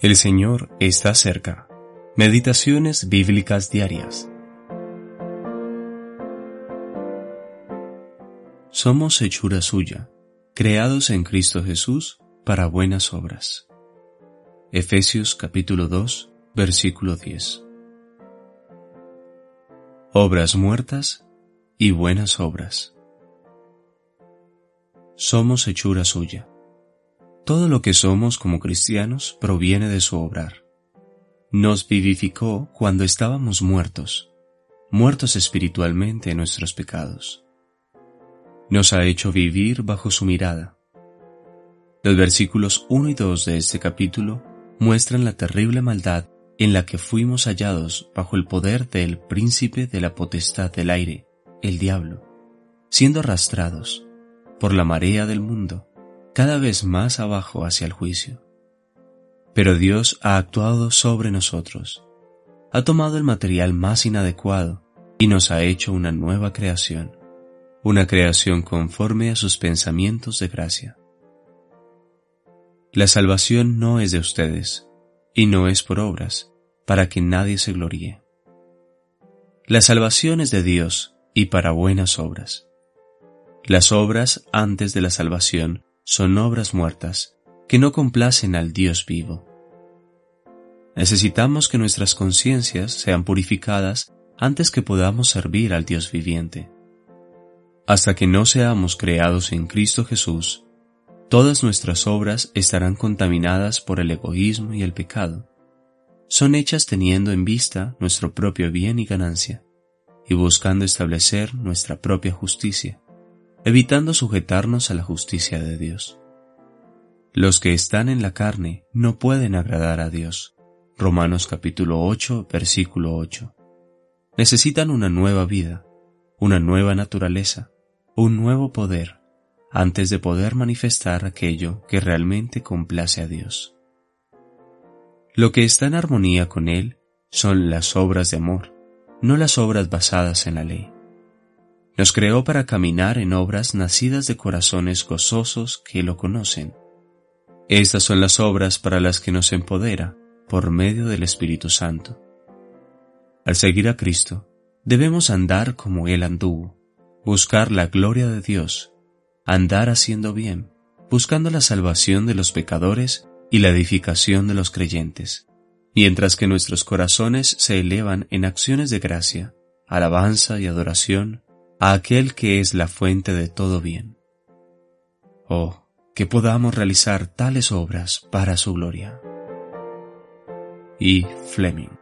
El Señor está cerca. Meditaciones bíblicas diarias. Somos hechura suya, creados en Cristo Jesús para buenas obras. Efesios capítulo 2, versículo 10. Obras muertas y buenas obras. Somos hechura suya todo lo que somos como cristianos proviene de su obrar. Nos vivificó cuando estábamos muertos, muertos espiritualmente en nuestros pecados. Nos ha hecho vivir bajo su mirada. Los versículos 1 y 2 de este capítulo muestran la terrible maldad en la que fuimos hallados bajo el poder del príncipe de la potestad del aire, el diablo, siendo arrastrados por la marea del mundo cada vez más abajo hacia el juicio. Pero Dios ha actuado sobre nosotros, ha tomado el material más inadecuado y nos ha hecho una nueva creación, una creación conforme a sus pensamientos de gracia. La salvación no es de ustedes, y no es por obras, para que nadie se gloríe. La salvación es de Dios y para buenas obras. Las obras antes de la salvación son obras muertas que no complacen al Dios vivo. Necesitamos que nuestras conciencias sean purificadas antes que podamos servir al Dios viviente. Hasta que no seamos creados en Cristo Jesús, todas nuestras obras estarán contaminadas por el egoísmo y el pecado. Son hechas teniendo en vista nuestro propio bien y ganancia, y buscando establecer nuestra propia justicia evitando sujetarnos a la justicia de Dios. Los que están en la carne no pueden agradar a Dios. Romanos capítulo 8, versículo 8. Necesitan una nueva vida, una nueva naturaleza, un nuevo poder, antes de poder manifestar aquello que realmente complace a Dios. Lo que está en armonía con Él son las obras de amor, no las obras basadas en la ley. Nos creó para caminar en obras nacidas de corazones gozosos que lo conocen. Estas son las obras para las que nos empodera por medio del Espíritu Santo. Al seguir a Cristo, debemos andar como Él anduvo, buscar la gloria de Dios, andar haciendo bien, buscando la salvación de los pecadores y la edificación de los creyentes, mientras que nuestros corazones se elevan en acciones de gracia, alabanza y adoración a aquel que es la fuente de todo bien. Oh, que podamos realizar tales obras para su gloria. Y Fleming